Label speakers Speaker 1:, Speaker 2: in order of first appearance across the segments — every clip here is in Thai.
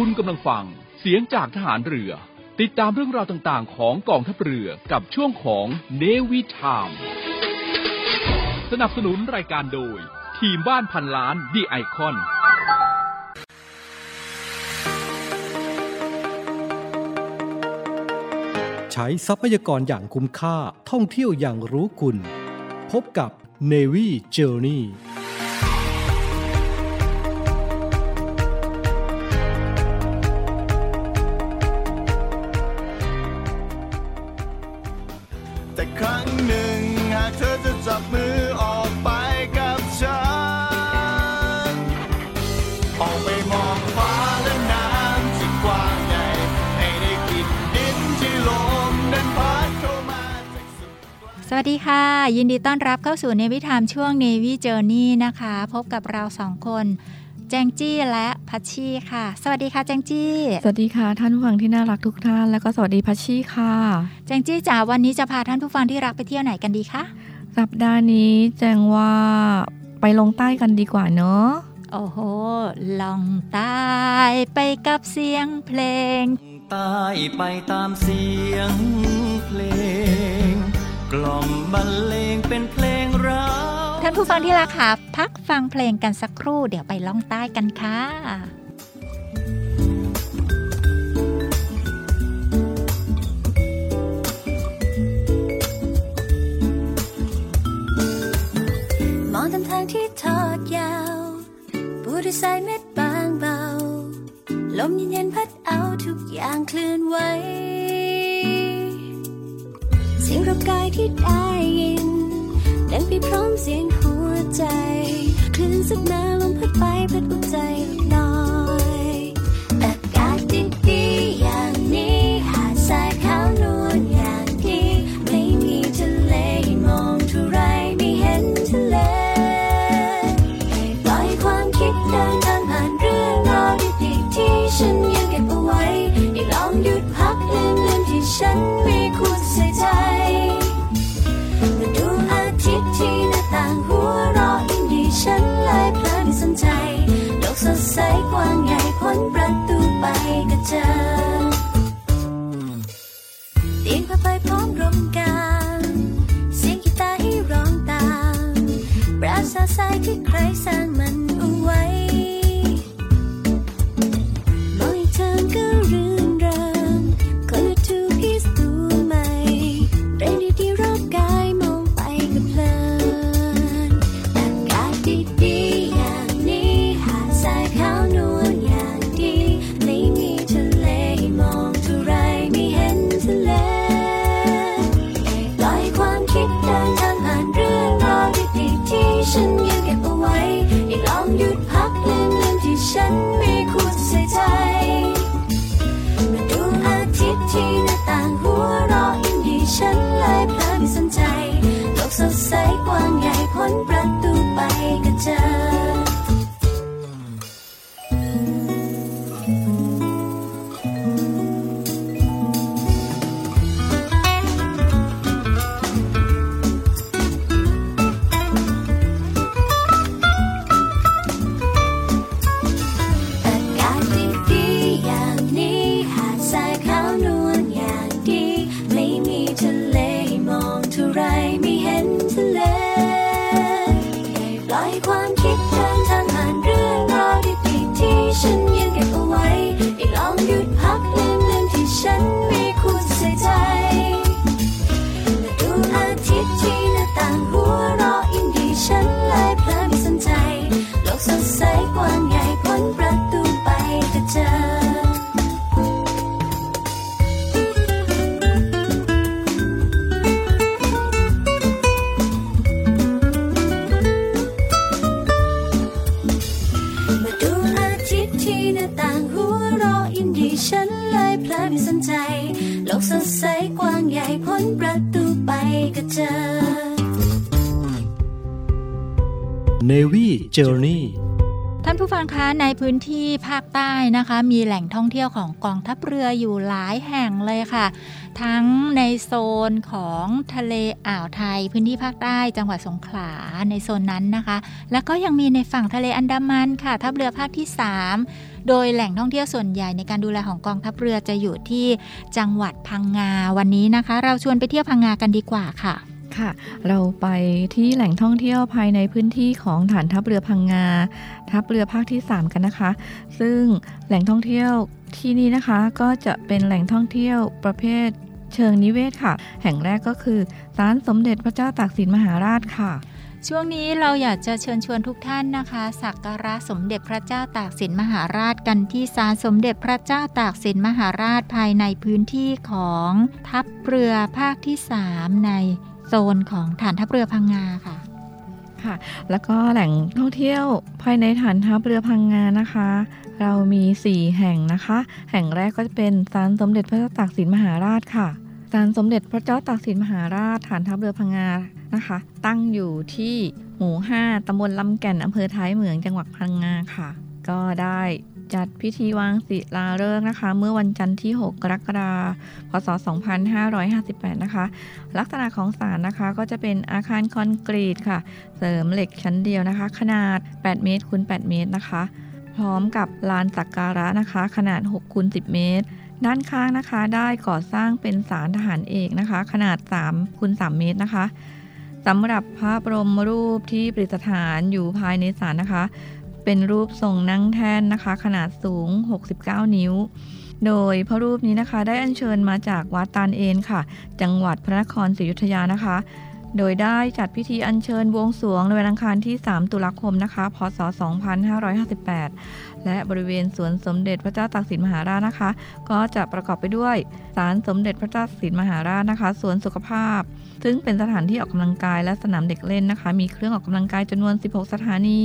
Speaker 1: คุณกำลังฟังเสียงจากทหารเรือ ติดตามเรื่องราวต่างๆ ของกองทัพเรือกับช่วงของเนวิทามสนับสนุนรายการโดย ทีมบ้านพันล้านดีไอคอน
Speaker 2: ใช้ทรัพยากรอย่างคุ้มค่าท่องเที่ยวอย่างรู้คุณ พบกับ Navy Journey
Speaker 3: ค่ะ
Speaker 4: ยินดีต้อนรับเข้าสู่เนวิทามช่วง Navy Journey นะคะ พบกับเราสองคน แจงจี้และพัชชีค่ะ สวัสดีค่ะแจงจี้
Speaker 5: สวัสดีค่ะ ท่านผู้ฟังที่น่ารักทุกท่าน แล้วก็สวัสดีพัชชี่ค่ะ
Speaker 4: แจงจี้จ๋าวันนี้จะพาท่านผู้ฟังที่รักไปเที่ยวไหนกันดีคะ
Speaker 5: สัปดาห์นี้แจ้งว่าไปลงใต้กันดีกว่าเนาะ
Speaker 4: โอ้โหลองใตายไปกับเสียงเพลง
Speaker 3: ใต้ไปตามเสียงเพลง กล่อมบรรเลงเป็นเพลงรัก
Speaker 4: ท่านผู้ฟังที่รักค่ะพักฟังเพลงกันสักครู่เดี๋ยวไปล่องใต้กันค่ะ
Speaker 6: มองตามทางที่ทอดยาวปูด้วยสายเม็ดบางเบา ลมเย็นๆพัดเอาทุกอย่างเคลื่อนไหวเสียงรบกายที่ได้ยินดังไปพร้อมเสียงหัวใจคลื่นซัดมาลมพัดไปพัดหัวใจลอยอากาศดีๆอย่างนี้หาดทรายขาวนวลอย่างนี้ไม่มีทะเลมองเท่าไรไม่เห็นทะเลปล่อยความคิดเดินทางผ่านเรื่องราวดีๆที่ฉันยังเก็บเอาไว้ได้ลองหยุดพักลืมลืมที่ฉันม่ สดใสกว้างใหญ่พ้นประตูไปก็เจอเตียงผ้าใบพร้อมร่มกลางเสียงกีตาร์ให้ร้องตามปราสาททรายที่ใครสร้าง นประตูไปก็เจออ
Speaker 2: Journey
Speaker 4: ท่านผู้ฟังคะในพื้นที่ภาคใต้นะคะ มีแหล่งท่องเที่ยวของกองทัพเรืออยู่หลายแห่งเลยค่ะ ทั้งในโซนของทะเลอ่าวไทย พื้นที่ภาคใต้จังหวัดสงขลาในโซนนั้นนะคะ แล้วก็ยังมีในฝั่งทะเลอันดามันค่ะ ทัพเรือภาคที่ 3 โดยแหล่งท่องเที่ยวส่วนใหญ่ในการดูแลของกองทัพเรือจะอยู่ที่จังหวัดพังงาวันนี้นะคะ เราชวนไปเที่ยวพังงากันดีกว่าค่ะ
Speaker 5: ค่ะ เราไปที่แหล่งท่องเที่ยวภายในพื้นที่ของฐานทัพเรือพังงา ทัพเรือภาคที่ 3 กันนะคะ ซึ่งแหล่งท่องเที่ยวที่นี่นะคะก็จะเป็นแหล่งท่องเที่ยวประเภทเชิงนิเวศค่ะ แห่งแรกก็คือศาลสมเด็จพระเจ้าตากสินมหาราชค่ะ
Speaker 4: ช่วงนี้เราอยากจะเชิญชวนทุกท่านนะคะสักการะสมเด็จพระเจ้าตากสินมหาราชกันที่ศาลสมเด็จพระเจ้าตากสินมหาราชภายในพื้นที่ของทัพเรือภาคที่ 3 ใน ซนของฐานทัพเรือพังงาค่ะ
Speaker 5: ค่ะแล้วก็แหล่งท่องเที่ยวภายในฐานทัพเรือพังงานะคะ เรามี 4 แห่งนะคะ แห่งแรกก็จะเป็นศาลสมเด็จพระเจ้าตากสินมหาราชค่ะศาลสมเด็จพระเจ้าตากสินมหาราช ฐานทัพเรือพังงานะคะ ตั้งอยู่ที่หมู่ 5ตำบลลำแก่นอำเภอท้ายเหมืองจังหวัดพังงาค่ะ ก็ได้ จัดพิธีวางศิลาฤกษ์นะคะ เมื่อวันจันทร์ที่ 6 กรกฎาคม พศ 2558 นะคะ ลักษณะของศาลนะคะก็จะเป็นอาคารคอนกรีตค่ะ เสริมเหล็กชั้นเดียวนะคะ ขนาด 8 เมตรคูณ 8 เมตรนะคะ พร้อมกับลานสักการะนะคะ ขนาด6คูณ10 เมตรด้านข้างนะคะได้ก่อสร้างเป็นศาลทหารเอกนะคะ ขนาด3คูณ3เมตรนะคะสำหรับพระบรมรูปที่ประดิษฐานอยู่ภายในศาลนะคะ เป็นรูปทรงนั่งแท่นนะคะ ขนาดสูง 69 นิ้ว โดยพระรูปนี้นะคะ ได้อัญเชิญมาจากวัดตาลเอนค่ะ จังหวัดพระนครศรีอยุธยานะคะ โดยได้จัดพิธีอัญเชิญบวงสรวงในวันอังคารที่ 3 ตุลาคมนะคะ พศ 2558 และบริเวณสวนสมเด็จพระเจ้าตากสินมหาราชนะคะ ก็จะประกอบไปด้วยศาลสมเด็จพระเจ้าตากสินมหาราชนะคะสวนสุขภาพ ซึ่งเป็นสถานที่ออกกำลังกายและสนามเด็กเล่นนะคะ มีเครื่องออกกำลังกายจำนวน 16 สถานี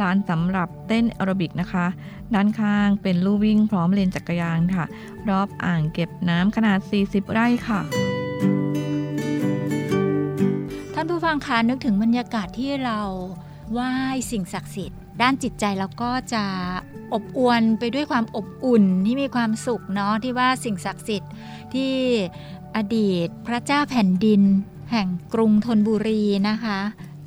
Speaker 5: ลานสำหรับเต้นแอโรบิกนะคะ ด้านข้างเป็นลู่วิ่งพร้อมเลนจักรยานค่ะ รอบอ่างเก็บน้ำขนาด 40 ไร่ค่ะ
Speaker 4: ท่านผู้ฟังคะนึกถึงบรรยากาศที่เราไหว้สิ่งศักดิ์สิทธิ์ด้านจิตใจเราก็จะอบอวลไปด้วยความอบอุ่นที่มีความสุขเนาะที่ว่าสิ่งศักดิ์สิทธิ์ที่ อดีตพระเจ้าแผ่นดิน แห่งกรุงธนบุรีนะคะ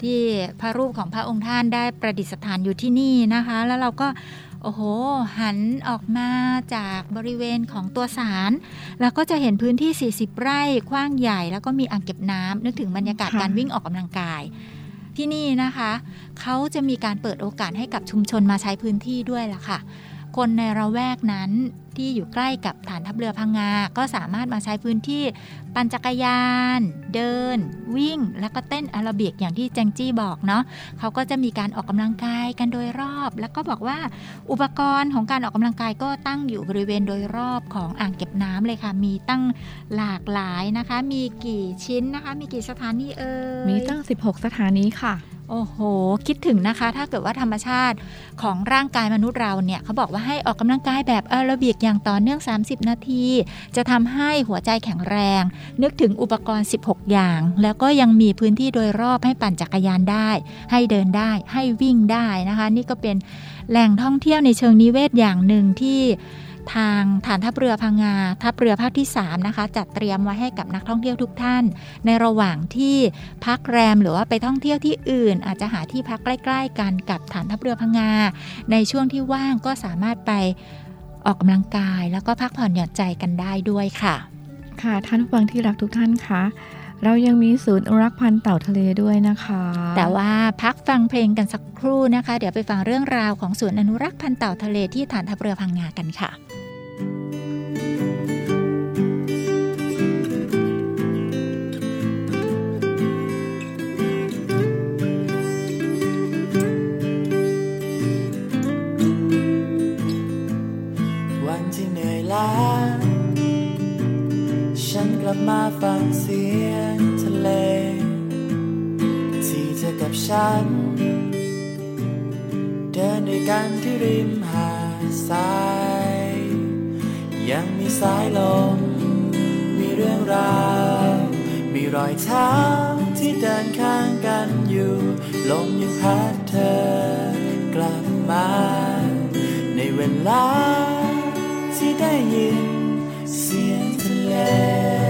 Speaker 4: ที่พระรูปของพระองค์ท่านได้ประดิษฐานอยู่ที่นี่นะคะ แล้วเราก็โอ้โห หันออกมาจากบริเวณของตัวศาลแล้วก็จะเห็นพื้นที่ 40 ไร่กว้างใหญ่ แล้วก็มีอ่างเก็บน้ำนึกถึงบรรยากาศการวิ่งออกกำลังกาย ที่นี่นะคะ เขาจะมีการเปิดโอกาสให้กับชุมชนมาใช้พื้นที่ด้วยล่ะค่ะ คนในระแวกนั้น ที่อยู่ใกล้กับฐานทัพเรือพังงา ก็สามารถมาใช้พื้นที่ปั่นจักรยาน เดิน วิ่ง แล้วก็เต้นแอโรบิกอย่างที่แจงจี้บอกเนาะเขาก็จะมีการออกกำลังกายกันโดยรอบ แล้วก็บอกว่าอุปกรณ์ของการออกกำลังกายก็ตั้งอยู่บริเวณโดยรอบของอ่างเก็บน้ำเลยค่ะ มีตั้งหลากหลายนะคะ มีกี่ชิ้นนะคะ มีกี่สถานีเอ่ย
Speaker 5: มีตั้ง 16 สถานีค่ะ
Speaker 4: โอ้โห คิดถึงนะคะ ถ้าเกิดว่าธรรมชาติของร่างกายมนุษย์เราเนี่ย เขาบอกว่าให้ออกกำลังกายแบบแอโรบิกอย่างต่อเนื่อง 30 นาที จะทำให้หัวใจแข็งแรง นึกถึงอุปกรณ์ 16 อย่าง แล้วก็ยังมีพื้นที่โดยรอบให้ปั่นจักรยานได้ ให้เดินได้ ให้วิ่งได้นะคะ นี่ก็เป็นแหล่งท่องเที่ยวในเชิงนิเวศอย่างหนึ่งที่ ทางฐานทัพเรือพังงาทัพเรือภาคที่3นะคะจัดเตรียมไว้ให้กับนักท่องเที่ยวทุกท่าน ในระหว่างที่พักแรมหรือว่าไปท่องเที่ยวที่อื่น อาจจะหาที่พักใกล้ ๆ กันกับฐานทัพเรือพังงา ในช่วงที่ว่างก็สามารถไปออกกำลังกาย แล้วก็พักผ่อนหย่อนใจกันได้ด้วยค่ะ
Speaker 5: ค่ะท่านผู้ฟังที่รักทุกท่านคะ เรายังมีศูนย์อนุรักษ์พันธุ์เต่าทะเลด้วยนะคะ
Speaker 4: แต่ว่าพักฟังเพลงกันสักครู่นะคะ เดี๋ยวไปฟังเรื่องราวของสวนอนุรักษ์พันธุ์เต่าทะเลที่ฐานทัพเรือพังงากันค่ะ
Speaker 3: วันที่เหนื่อยล้า ฉันกลับมาฟังเสียงทะ เล ที่เธอกับฉัน เดินด้วยกันที่ริมหาดทราย ยังมีสายลม มีเรื่องราว มีรอยเท้าที่เดินข้างกันอยู่ ลมยังพัดเธอกลับม
Speaker 7: มาในเวลาที่ได้ยินเสียงทะเล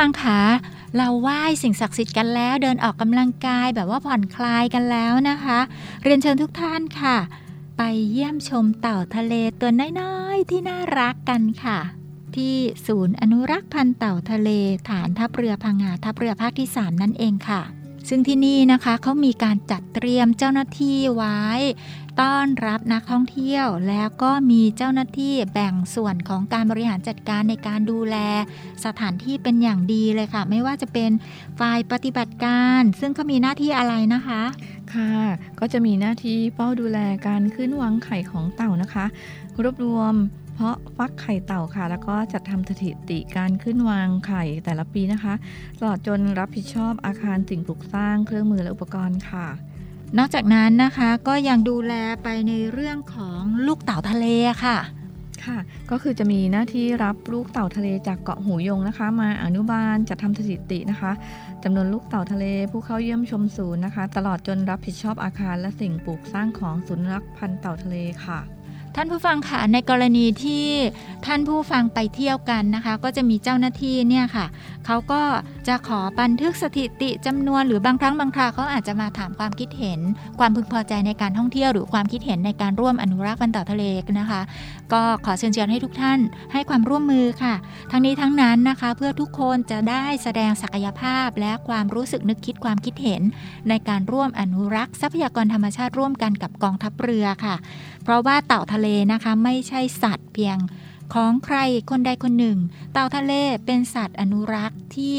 Speaker 4: ฟังคะเราไหว้สิ่งศักดิ์สิทธิ์กันแล้ว เดินออกกำลังกายแบบว่าผ่อนคลายกันแล้วนะคะ เรียนเชิญทุกท่านค่ะ ไปเยี่ยมชมเต่าทะเลตัวน้อยๆที่น่ารักกันค่ะ ที่ศูนย์อนุรักษ์พันธุ์เต่าทะเล ฐานทัพเรือพังงาทัพเรือภาคที่ 3 นั่นเองค่ะซึ่งที่นี่นะคะเขามีการจัดเตรียมเจ้าหน้าที่ไว้ ต้อนรับนักท่องเที่ยว แล้วก็มีเจ้าหน้าที่แบ่งส่วนของการบริหารจัดการในการดูแล สถานที่เป็นอย่างดีเลยค่ะ ไม่ว่าจะเป็นฝ่ายปฏิบัติการ ซึ่งเขามีหน้าที่อะไรนะคะ
Speaker 5: ค่ะ ก็จะมีหน้าที่เฝ้าดูแลการขึ้นวางไข่ของเต่านะคะ รวบรวมเพาะฟักไข่เต่าค่ะ แล้วก็จัดทำสถิติการขึ้นวางไข่แต่ละปีนะคะ ตลอดจนรับผิดชอบอาคารสิ่งปลูกสร้างเครื่องมือและอุปกรณ์ค่ะ
Speaker 4: นอกจากนั้นนะคะก็ยังดูแลไปในเรื่องของลูกเต่าทะเลค่ะ
Speaker 5: ค่ะ ก็คือจะมีหน้าที่รับลูกเต่าทะเลจากเกาะหูยงนะคะ มาอนุบาลจัดทำสถิตินะคะจำนวนลูกเต่าทะเลผู้เข้าเยี่ยมชมศูนย์นะคะ ตลอดจนรับผิดชอบอาคารและสิ่งปลูกสร้างของศูนย์รักพันธุ์เต่าทะเลค่ะ
Speaker 4: ท่านผู้ฟังค่ะในกรณีที่ท่านผู้ฟังไปเที่ยวกันนะคะ ก็จะมีเจ้าหน้าที่เนี่ยค่ะเขาก็จะขอบันทึกสถิติจำนวนหรือบางครั้งบางคราเขาอาจจะมาถามความคิดเห็น ความพึงพอใจในการท่องเที่ยวหรือความคิดเห็นในการร่วมอนุรักษ์พันธุ์ต่าทะเลนะคะ ก็ขอเชิญชวนให้ทุกท่านให้ความร่วมมือค่ะ ทั้งนี้ทั้งนั้นนะคะ เพื่อทุกคนจะได้แสดงศักยภาพและความรู้สึกนึกคิดความคิดเห็น ในการร่วมอนุรักษ์ทรัพยากรธรรมชาติร่วมกันกับกองทัพเรือค่ะ เพราะว่าเต่าทะเลนะคะไม่ใช่สัตว์เพียงของใครคนใดคนหนึ่ง เต่าทะเลเป็นสัตว์อนุรักษ์ที่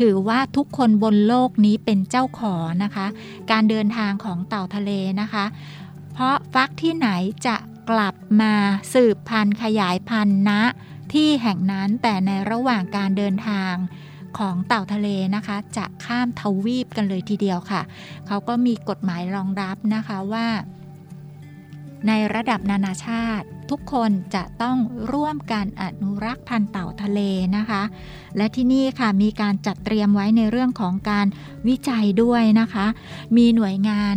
Speaker 4: ถือว่าทุกคนบนโลกนี้เป็นเจ้าของนะคะ การเดินทางของเต่าทะเลนะคะ เพราะฟักที่ไหนจะ กลับมาสืบพันธุ์ขยายพันธุ์ณที่แห่งนั้นแต่ในระหว่างการเดินทางของเต่าทะเลนะคะ จะข้ามทวีปกันเลยทีเดียวค่ะ เขาก็มีกฎหมายรองรับนะคะว่า ในระดับนานาชาติ ทุกคนจะต้องร่วมกันอนุรักษ์พันธุ์เต่าทะเลนะคะ และที่นี่ค่ะมีการจัดเตรียมไว้ในเรื่องของการวิจัยด้วยนะคะ มีหน่วยงาน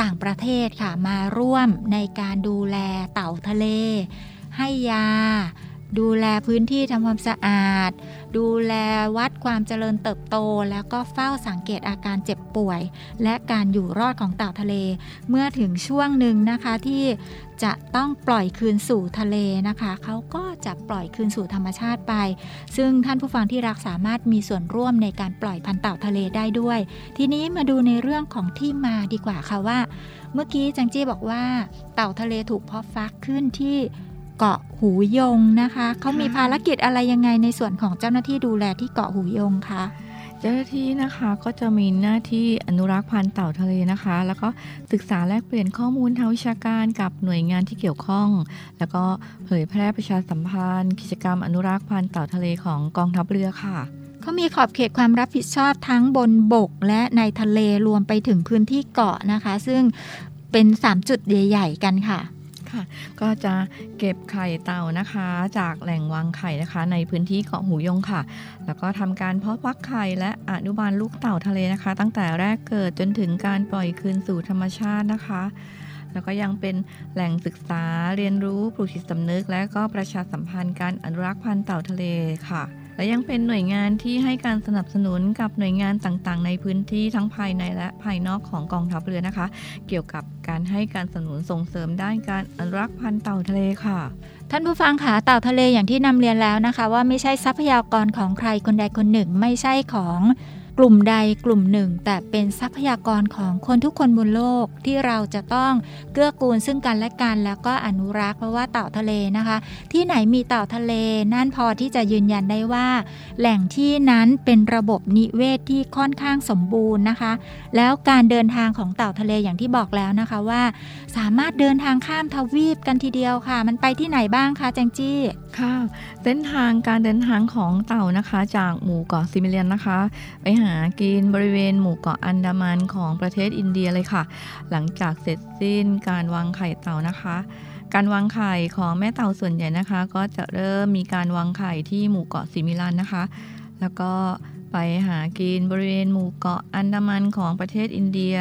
Speaker 4: ต่างประเทศค่ะมาร่วมในการดูแลเต่าทะเล ให้ยา ดูแลพื้นที่ทำความสะอาด ดูแลวัดความเจริญเติบโต แล้วก็เฝ้าสังเกตอาการเจ็บป่วย และการอยู่รอดของเต่าทะเล เมื่อถึงช่วงหนึ่งนะคะที่ จะต้องปล่อยคืนสู่ทะเลนะคะเขาก็จะปล่อยคืนสู่ธรรมชาติไป ซึ่งท่านผู้ฟังที่รักสามารถมีส่วนร่วมในการปล่อยพันธุ์เต่าทะเลได้ด้วย ทีนี้มาดูในเรื่องของที่มาดีกว่าค่ะว่า เมื่อกี้จังจี้บอกว่า เต่าทะเลถูกเพาะฟักขึ้นที่เกาะหูยงนะคะเขามีภารกิจอะไรยังไงในส่วนของเจ้าหน้าที่ดูแลที่เกาะหูยงคะ
Speaker 5: เจ้าหน้าที่นะคะก็จะมีหน้าที่อนุรักษ์พันธุ์เต่าทะเลนะคะ แล้วก็ศึกษาแลกเปลี่ยนข้อมูลทางวิชาการกับหน่วยงานที่เกี่ยวข้อง แล้วก็เผยแพร่ประชาสัมพันธ์ กิจกรรมอนุรักษ์พันธุ์เต่าทะเลของกองทัพเรือค่ะ
Speaker 4: เขามีขอบเขตความรับผิดชอบทั้งบนบกและในทะเลรวมไปถึงพื้นที่เกาะนะคะ ซึ่งเป็น 3 จุดใหญ่ ๆ กันค่ะ
Speaker 5: ค่ะ ก็จะเก็บไข่เต่านะคะ จากแหล่งวางไข่นะคะ ในพื้นที่เกาะหูยงค่ะ แล้วก็ทำการเพาะฟักไข่และอนุบาลลูกเต่าทะเลนะคะ ตั้งแต่แรกเกิดจนถึงการปล่อยคืนสู่ธรรมชาตินะคะแล้วก็ยังเป็นแหล่งศึกษาเรียนรู้ปลูกจิตสำนึก และก็ประชาสัมพันธ์การอนุรักษ์พันธุ์เต่าทะเลค่ะ และยังเป็นหน่วยงานที่ให้การสนับสนุนกับหน่วยงานต่างๆ ในพื้นที่ทั้งภายในและภายนอกของกองทัพเรือนะคะ เกี่ยวกับการให้การสนับสนุนส่งเสริมด้านการอนุรักษ์พันธุ์เต่าทะเลค่ะ
Speaker 4: ท่านผู้ฟังคะเต่าทะเลอย่างที่นำเรียนแล้วนะคะ ว่าไม่ใช่ทรัพยากรของใครคนใดคนหนึ่ง ไม่ใช่ของ กลุ่มใดกลุ่มหนึ่ง แต่เป็นทรัพยากรของคนทุกคนบนโลกที่เราจะต้องเกื้อกูลซึ่งกันและกัน แล้วก็อนุรักษ์เพราะว่าเต่าทะเลนะคะ ที่ไหนมีเต่าทะเลนั่นพอที่จะยืนยันได้ว่า แหล่งที่นั้นเป็นระบบนิเวศที่ค่อนข้างสมบูรณ์นะคะ แล้วการเดินทางของเต่าทะเลอย่างที่บอกแล้วนะคะว่า สามารถเดินทางข้ามทวีปกันทีเดียวค่ะ มันไปที่ไหนบ้างคะแจงจี้
Speaker 5: ค่ะเส้นทางการเดินทางของเต่านะคะ จากหมู่เกาะซิมิเลียนนะคะ ไปหหากินบริเวณหมู่เกาะอันดามันของประเทศอินเดียเลยค่ะ หลังจากเสร็จสิ้นการวางไข่เต่านะคะ การวางไข่ของแม่เต่าส่วนใหญ่นะคะ ก็จะเริ่มมีการวางไข่ที่หมู่เกาะซิมิลันนะคะ แล้วก็ไปหากินบริเวณหมู่เกาะอันดามันของประเทศอินเดีย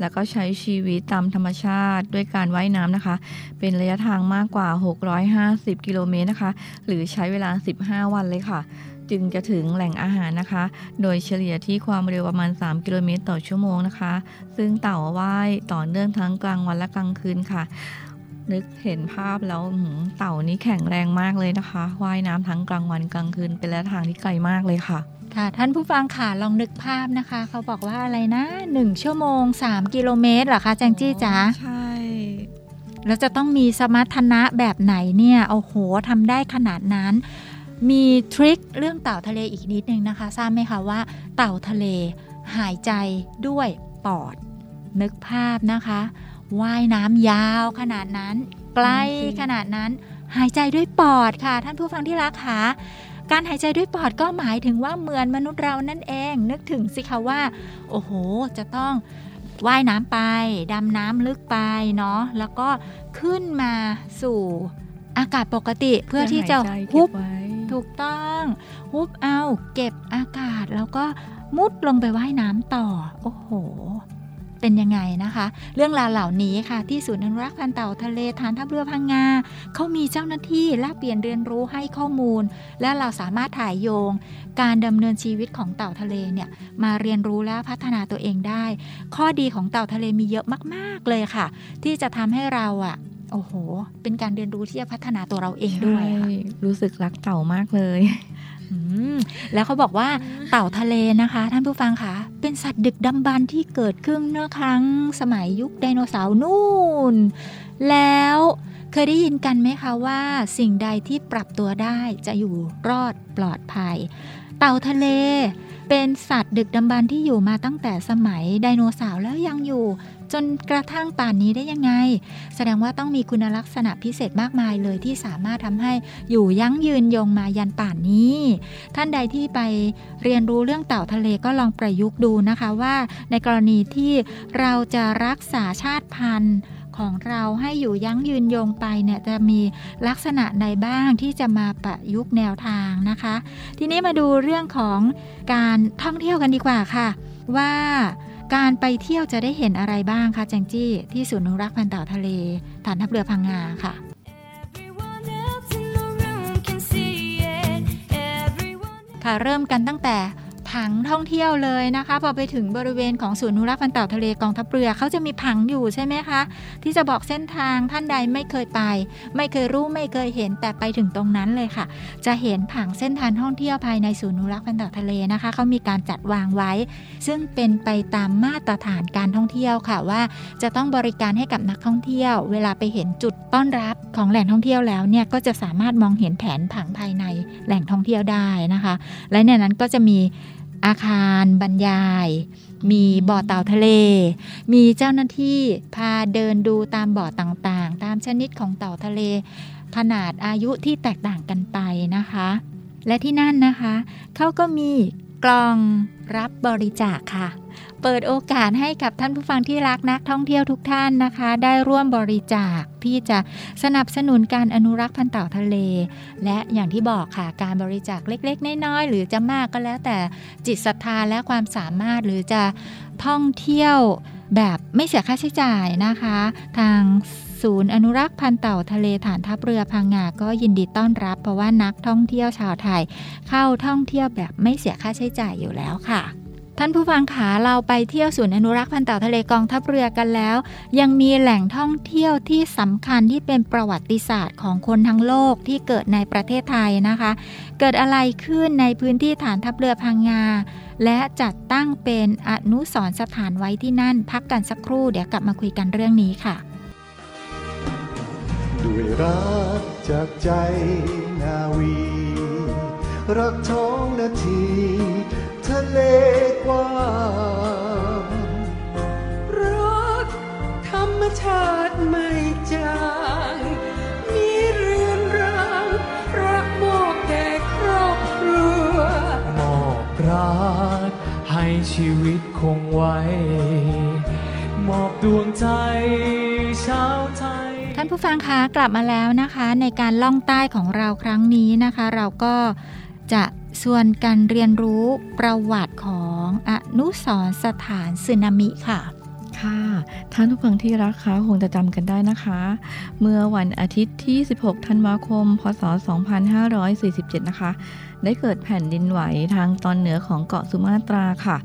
Speaker 5: แล้วก็ใช้ชีวิตตามธรรมชาติด้วยการว่ายน้ำนะคะ เป็นระยะทางมากกว่า 650 กิโลเมตรนะคะ หรือใช้เวลา 15 วันเลยค่ะ จึงจะถึงแหล่งอาหารนะคะ โดยเฉลี่ยที่ความเร็วประมาณ 3 กิโลเมตรต่อชั่วโมงนะคะ ซึ่งเต่าว่ายต่อเนื่องทั้งกลางวันและกลางคืนค่ะนึกเห็นภาพแล้วอื้อหือเต่านี้แข็งแรงมากเลยนะคะว่ายน้ำทั้งกลางวันกลางคืนเป็นระยะทางที่ไกลมากเลยค่ะ
Speaker 4: ค่ะ ท่านผู้ฟังค่ะลองนึกภาพนะคะ เขาบอกว่าอะไรนะ1ชั่วโมง 3 กิโลเมตรเหรอคะแจงจี้จ๋า
Speaker 5: ใช่
Speaker 4: แล้วจะต้องมีสมรรถนะแบบไหนเนี่ยโอ้โหทำได้ขนาดนั้น มีทริคเรื่องเต่าทะเลอีกนิดนึงนะคะ ทราบไหมคะว่า เต่าทะเลหายใจด้วยปอด นึกภาพนะคะว่ายน้ำยาวขนาดนั้น ไกลขนาดนั้น หายใจด้วยปอดค่ะ ท่านผู้ฟังที่รักค่ะการหายใจด้วยปอดก็หมายถึงว่าเหมือนมนุษย์เรานั่นเอง นึกถึงสิคะว่า โอ้โห จะต้องว่ายน้ำไป ดำน้ำลึกไปเนาะแล้วก็ขึ้นมาสู่อากาศปกติเพื่อที่จะฮุบ ถูกต้องฮุบเอา เก็บอากาศแล้วก็มุดลงไปว่ายน้ำต่อ โอ้โห เป็นยังไงนะคะ เรื่องราวเหล่านี้ค่ะ ที่ศูนย์อนุรักษ์พันธุ์เต่าทะเลฐานทัพเรือพังงาเขามีเจ้าหน้าที่แลกเปลี่ยนเรียนรู้ให้ข้อมูล และเราสามารถถ่ายโยง การดำเนินชีวิตของเต่าทะเลเนี่ยมาเรียนรู้และพัฒนาตัวเองได้ ข้อดีของเต่าทะเลมีเยอะมาก ๆเลยค่ะ ที่จะทำให้เราอะ โอ้โห เป็นการเรียนรู้ที่จะพัฒนาตัวเราเองด้วยค่ะ
Speaker 5: ใช่รู้สึกรักเต่ามากเลย
Speaker 4: อืมแล้วเขาบอกว่าเต่าทะเลนะคะ ท่านผู้ฟังคะเป็นสัตว์ดึกดำบรรพ์ที่เกิดขึ้นเมื่อครั้งสมัยยุคไดโนเสาร์นู่น แล้วเคยได้ยินกันไหมคะว่า สิ่งใดที่ปรับตัวได้จะอยู่รอดปลอดภัย เต่าทะเล เป็นสัตว์ดึกดำบรรพ์ที่อยู่มาตั้งแต่สมัยไดโนเสาร์แล้วยังอยู่ จนกระทั่งป่านนี้ได้ยังไง แสดงว่าต้องมีคุณลักษณะพิเศษมากมายเลยที่สามารถทำให้อยู่ยั้งยืนยงมายันป่านนี้ ท่านใดที่ไปเรียนรู้เรื่องเต่าทะเลก็ลองประยุกต์ดูนะคะว่า ในกรณีที่เราจะรักษาชาติพันธุ์ ของเราให้อยู่ยั้งยืนยงไปเนี่ยจะมีลักษณะใดบ้างที่จะมาประยุกต์แนวทางนะคะ ทีนี้มาดูเรื่องของการท่องเที่ยวกันดีกว่าค่ะ ว่าการไปเที่ยวจะได้เห็นอะไรบ้างคะแจงจี้ที่ศูนย์อนุรักษ์พันธุ์เต่าทะเลฐานทัพเรือพังงาค่ะ
Speaker 6: Everyone else in the room can see it. Everyone
Speaker 4: ค่ะเริ่มกันตั้งแต่ภ ผังท่องเที่ยวเลยนะคะพอไปถึงบริเวณของศูนย์นุรักษ์พันธุ์เต่าทะเลกองทัพเรือเขาจะมีผังอยู่ใช่ไหมคะ ที่จะบอกเส้นทางท่านใดไม่เคยไป ไม่เคยรู้ไม่เคยเห็นแต่ไปถึงตรงนั้นเลยค่ะ จะเห็นผังเส้นทางท่องเที่ยวภายในศูนย์นุรักษ์พันธุ์เต่าทะเลนะคะเขามีการจัดวางไว้ ซึ่งเป็นไปตามมาตรฐานการท่องเที่ยวค่ะว่า จะต้องบริการให้กับนักท่องเที่ยว เวลาไปเห็นจุดต้อนรับของแหล่งท่องเที่ยวแล้วเนี่ยก็จะสามารถมองเห็นแผนผังภายในแหล่งท่องเที่ยวได้นะคะ และในนั้นก็จะมี อาคารบรรยาย มีบ่อเต่าทะเล มีเจ้าหน้าที่พาเดินดูตามบ่อต่างๆ ตามชนิดของเต่าทะเล ขนาดอายุที่แตกต่างกันไปนะคะ และที่นั่นนะคะเขาก็มีกล่องรับบริจาคค่ะ เปิดโอกาสให้กับท่านผู้ฟังที่รักนักท่องเที่ยวทุกท่านนะคะ ได้ร่วมบริจาคที่จะสนับสนุนการอนุรักษ์พันธุ์เต่าทะเล และอย่างที่บอกค่ะการบริจาคเล็ก ๆ น้อยๆหรือจะมากก็แล้วแต่จิตศรัทธาและความสามารถหรือจะท่องเที่ยวแบบไม่เสียค่าใช้จ่ายนะคะ ทางศูนย์อนุรักษ์พันธุ์เต่าทะเลฐานทัพเรือพังงา ก็ยินดีต้อนรับ เพราะว่านักท่องเที่ยวชาวไทย เข้าท่องเที่ยวแบบไม่เสียค่าใช้จ่ายอยู่แล้วค่ะ ท่านผู้ฟังขาเราไปเที่ยวศูนย์อนุรักษ์พันธุ์เต่าทะเลกองทัพเรือกันแล้ว ยังมีแหล่งท่องเที่ยวที่สำคัญที่เป็นประวัติศาสตร์ของคนทั้งโลกที่เกิดในประเทศไทยนะคะ เกิดอะไรขึ้นในพื้นที่ฐานทัพเรือพังงา และจัดตั้งเป็นอนุสรสถานไว้ที่นั่น พักกันสักครู่เดี๋ยวกลับมาคุยกันเรื่องนี้ค่ะ
Speaker 3: ด้วยรักจากใจนาวี รักท้องนาทีทะ เลกว้าง
Speaker 8: รักธรรมชาติไม่จางมีเรือนรางรักมอบแก่ครอบครัว
Speaker 7: มอบรักให้ชีวิตคงไว้ มอบดวงใจชาวไทย
Speaker 4: ท่านผู้ฟังคะกลับมาแล้วนะคะ ในการล่องใต้ของเราครั้งนี้นะคะ เราก็จะ ส่วนการเรียนรู้ประวัติของอนุสรสถานสึนามิค่ะ
Speaker 5: ค่ะท่านผู้ฟังที่รักคะคงจะจำกันได้นะคะ เมื่อวันอาทิตย์ที่ 16 ธันวาคม พศ 2547 นะคะ ได้เกิดแผ่นดินไหวทางตอนเหนือของเกาะสุมาตราค่ะ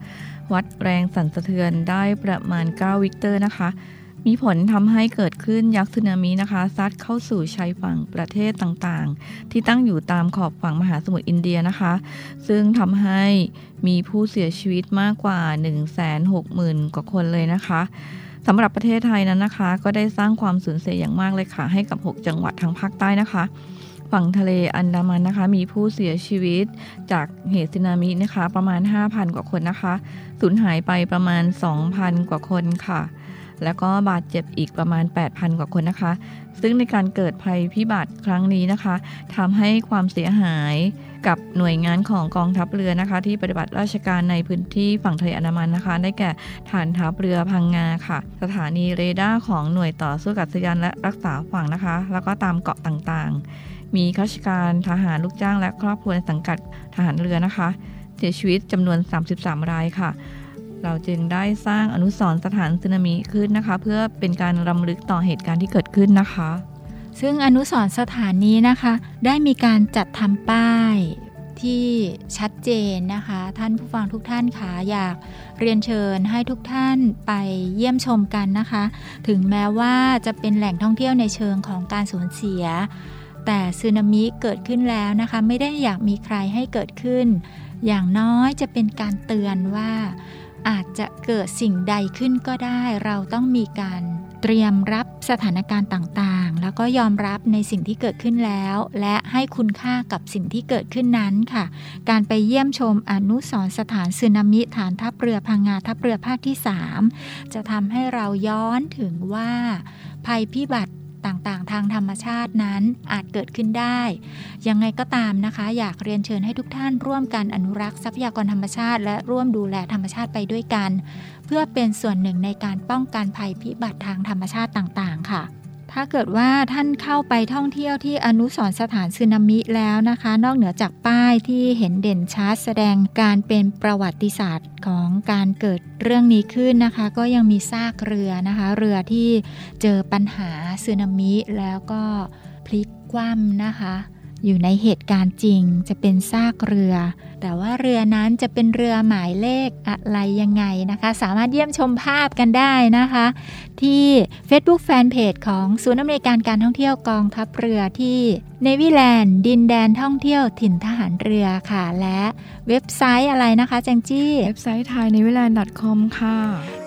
Speaker 5: วัดแรงสั่นสะเทือนได้ประมาณ 9 ริกเตอร์นะคะ มีผลทำให้เกิดคลื่นยักษ์สึนามินะคะ ซัดเข้าสู่ชายฝั่งประเทศต่างๆ ที่ตั้งอยู่ตามขอบฝั่งมหาสมุทรอินเดียนะคะ ซึ่งทำให้มีผู้เสียชีวิตมากกว่า 160,000 กว่าคนเลยนะคะสำหรับประเทศไทยนั้นนะคะ ก็ได้สร้างความสูญเสียอย่างมากเลยค่ะ ให้กับ 6 จังหวัดทางภาคใต้นะคะฝั่งทะเลอันดามันนะคะ มีผู้เสียชีวิตจากเหตุสึนามินะคะ ประมาณ 5,000 กว่าคนนะคะ สูญหายไปประมาณ 2,000 กว่าคนค่ะ แล้วก็บาดเจ็บอีกประมาณ 8,000 กว่าคนนะคะ ซึ่งในการเกิดภัยพิบัติครั้งนี้นะคะทำให้ความเสียหายกับหน่วยงานของกองทัพเรือนะคะ ที่ปฏิบัติราชการในพื้นที่ฝั่งทะเลอันดามันนะคะ ได้แก่ฐานทัพเรือพังงาค่ะ สถานีเรดาร์ของหน่วยต่อสู้อากาศยานและรักษาฝั่งนะคะ แล้วก็ตามเกาะต่างๆ มีข้าราชการทหารลูกจ้างและครอบครัวในสังกัดทหารเรือนะคะ เสียชีวิตจำนวน 33 รายค่ะ เราจึงได้สร้างอนุสรณ์สถานสึนามิขึ้นนะคะ เพื่อเป็นการรำลึกต่อเหตุการณ์ที่เกิดขึ้นนะคะ
Speaker 4: ซึ่งอนุสรณ์สถานนี้นะคะ ได้มีการจัดทำป้ายที่ชัดเจนนะคะ ท่านผู้ฟังทุกท่านคะอยากเรียนเชิญให้ทุกท่านไปเยี่ยมชมกันนะคะ ถึงแม้ว่าจะเป็นแหล่งท่องเที่ยวในเชิงของการสูญเสีย แต่สึนามิเกิดขึ้นแล้วนะคะ ไม่ได้อยากมีใครให้เกิดขึ้น อย่างน้อยจะเป็นการเตือนว่า อาจจะเกิดสิ่งใดขึ้นก็ได้ เราต้องมีการเตรียมรับสถานการณ์ต่างๆ แล้วก็ยอมรับในสิ่งที่เกิดขึ้นแล้ว และให้คุณค่ากับสิ่งที่เกิดขึ้นนั้นค่ะ การไปเยี่ยมชมอนุสรสถานสึนามิฐานทัพเรือพังงาทัพเรือภาคที่ 3 จะทำให้เราย้อนถึงว่า ภัยพิบัติ ต่างๆ ทางธรรมชาตินั้นอาจเกิดขึ้นได้ ยังไงก็ตามนะคะ อยากเรียนเชิญให้ทุกท่านร่วมกันอนุรักษ์ทรัพยากรธรรมชาติ และร่วมดูแลธรรมชาติไปด้วยกัน เพื่อเป็นส่วนหนึ่งในการป้องกันภัยพิบัติทางธรรมชาติต่างๆ ค่ะ ถ้าเกิดว่าท่านเข้าไปท่องเที่ยวที่อนุสรสถานสึนามิแล้วนะคะ นอกเหนือจากป้ายที่เห็นเด่นชัดแสดงการเป็นประวัติศาสตร์ของการเกิดเรื่องนี้ขึ้นนะคะ ก็ยังมีซากเรือนะคะ เรือที่เจอปัญหาสึนามิแล้วก็พลิกคว่ำนะคะ อยู่ในเหตุการณ์จริงจะเป็นซากเรือ แต่ว่าเรือนั้นจะเป็นเรือหมายเลขอะไรยังไงนะคะ สามารถเยี่ยมชมภาพกันได้นะคะ ที่ Facebook Fanpage ของศูนย์อำนวยการการท่องเที่ยวกองทัพเรือที่เนวิแลนด์ดินแดนท่องเที่ยวถิ่นทหารเรือค่ะ และเว็บไซต์อะไรนะคะแจงจี้
Speaker 5: เว็บไซต์ไทยในเวลา .com ค่ะ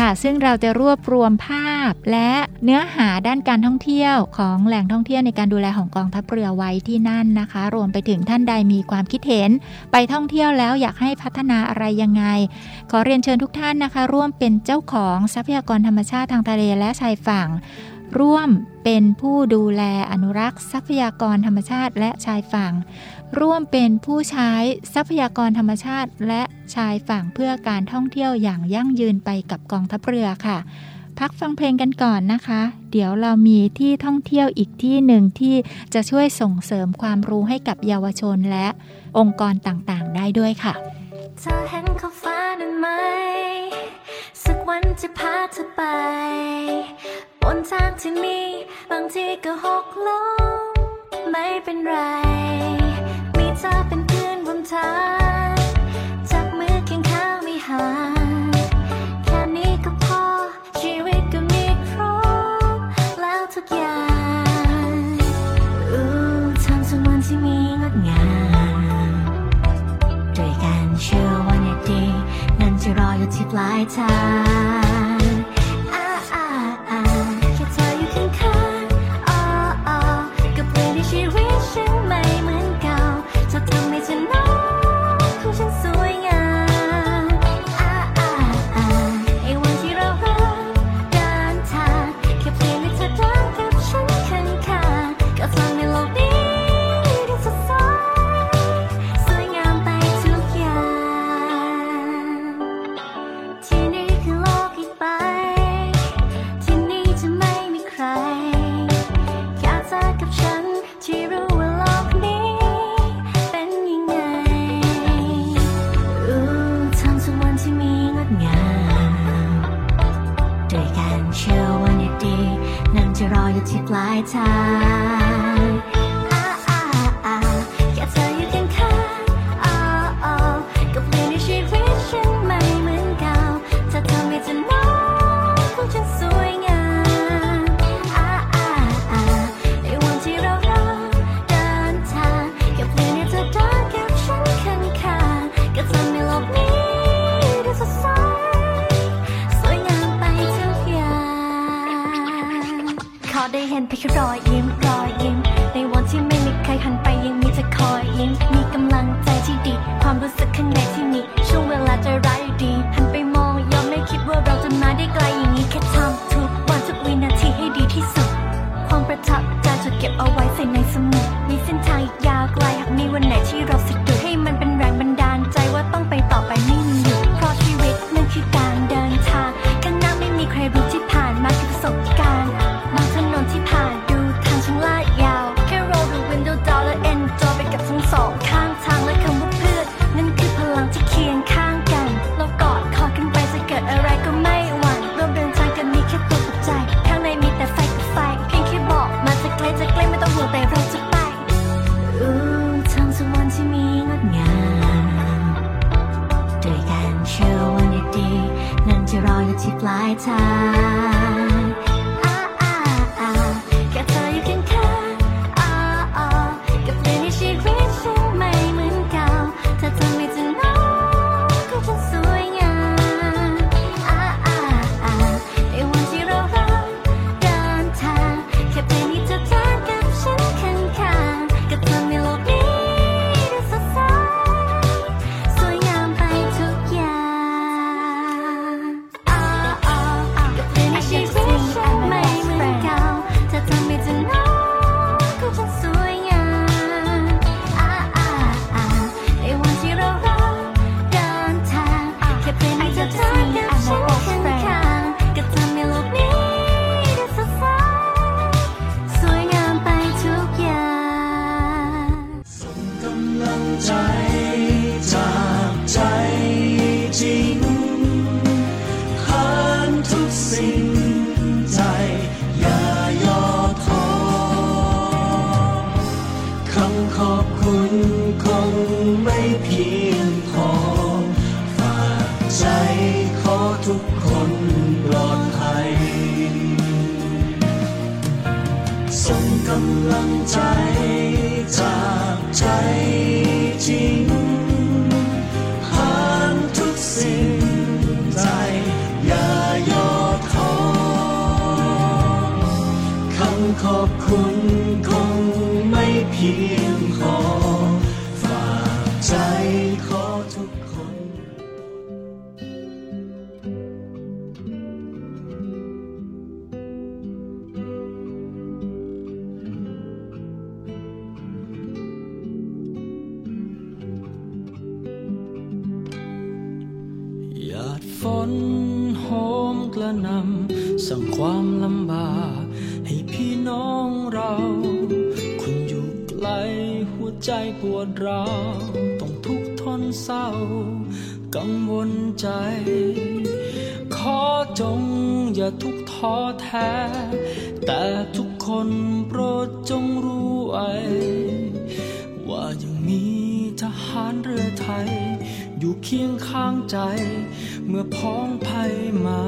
Speaker 4: ค่ะ ซึ่งเราจะรวบรวมภาพ และเนื้อหาด้านการท่องเที่ยวของแหล่งท่องเที่ยวในการดูแลของกองทัพเรือไว้ที่นั่นนะคะ รวมไปถึงท่านใดมีความคิดเห็น ไปท่องเที่ยวแล้วอยากให้พัฒนาอะไรยังไง ขอเรียนเชิญทุกท่านนะคะ ร่วมเป็นเจ้าของทรัพยากรธรรมชาติทางทะเลและชายฝั่ง ร่วมเป็นผู้ดูแลอนุรักษ์ ทรัพยากรธรรมชาติและชายฝั่ง ร่วมเป็นผู้ใช้ทรัพยากรธรรมชาติ และชายฝั่งเพื่อการท่องเที่ยวอย่างยั่งยืนไปกับกองทัพเรือค่ะ พักฟังเพลงกันก่อนนะคะ เดี๋ยวเรามีที่ท่องเที่ยวอีกที่หนึ่งที่จะช่วยส่งเสริมความรู้ให้กับเยาวชนและองค์กรต่างๆ ได้ด้วยค่ะ
Speaker 6: เธอเห็นขอบฟ้านั้นไหม สักวันจะพาเธอไป บนทางที่มีบางทีก็หกล้มไม่เป็นไร เธอเป็นเพื่อนบนทางจับมือเคียงข้างไม่ห่างแค่นี้ก็พอชีวิตก็มีครบแล้วทุกอย่างอู้ทำสักวันที่มีงดงามด้วยกันเชื่อว่าในดีนั้นจะรออยู่ที่ปลายทาง ค่
Speaker 9: รอยยิ้มรอยยิ้ม แท้ แต่ทุกคนโปรดจงรู้ไว้ว่ายังมีทหารเรือไทย อยู่เคียงข้างใจ เมื่อพ้องภัยมา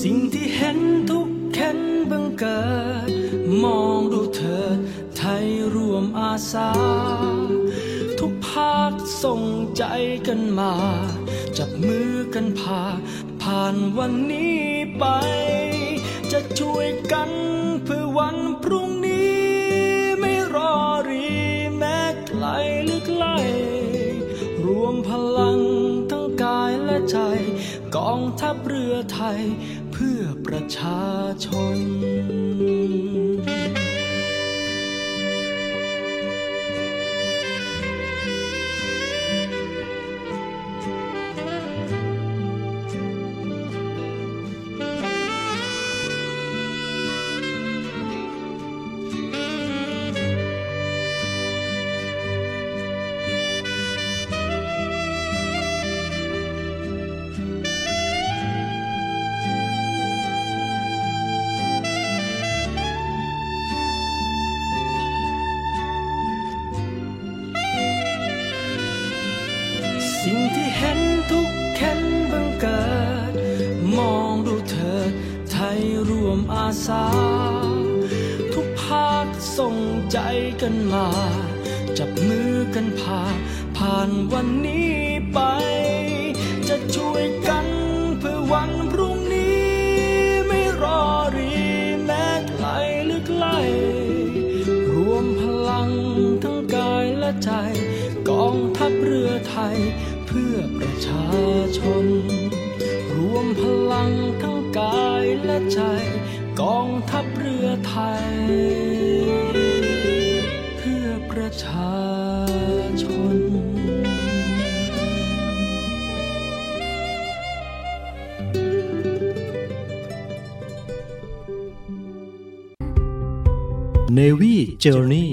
Speaker 9: สิ่งที่เห็นทุกเข็นบังเกิด มองดูเถิดไทยร่วมอาสา ทุกภาค ใจกันมา จับมือกันพา ผ่านวันนี้ไป จะช่วยกันเพื่อวันพรุ่งนี้ ไม่รอรีแม้ไกลหรือใกล รวมพลังทั้งกายและใจ กองทัพเรือไทย เพื่อประชาชน ผ่า
Speaker 2: Navy Journey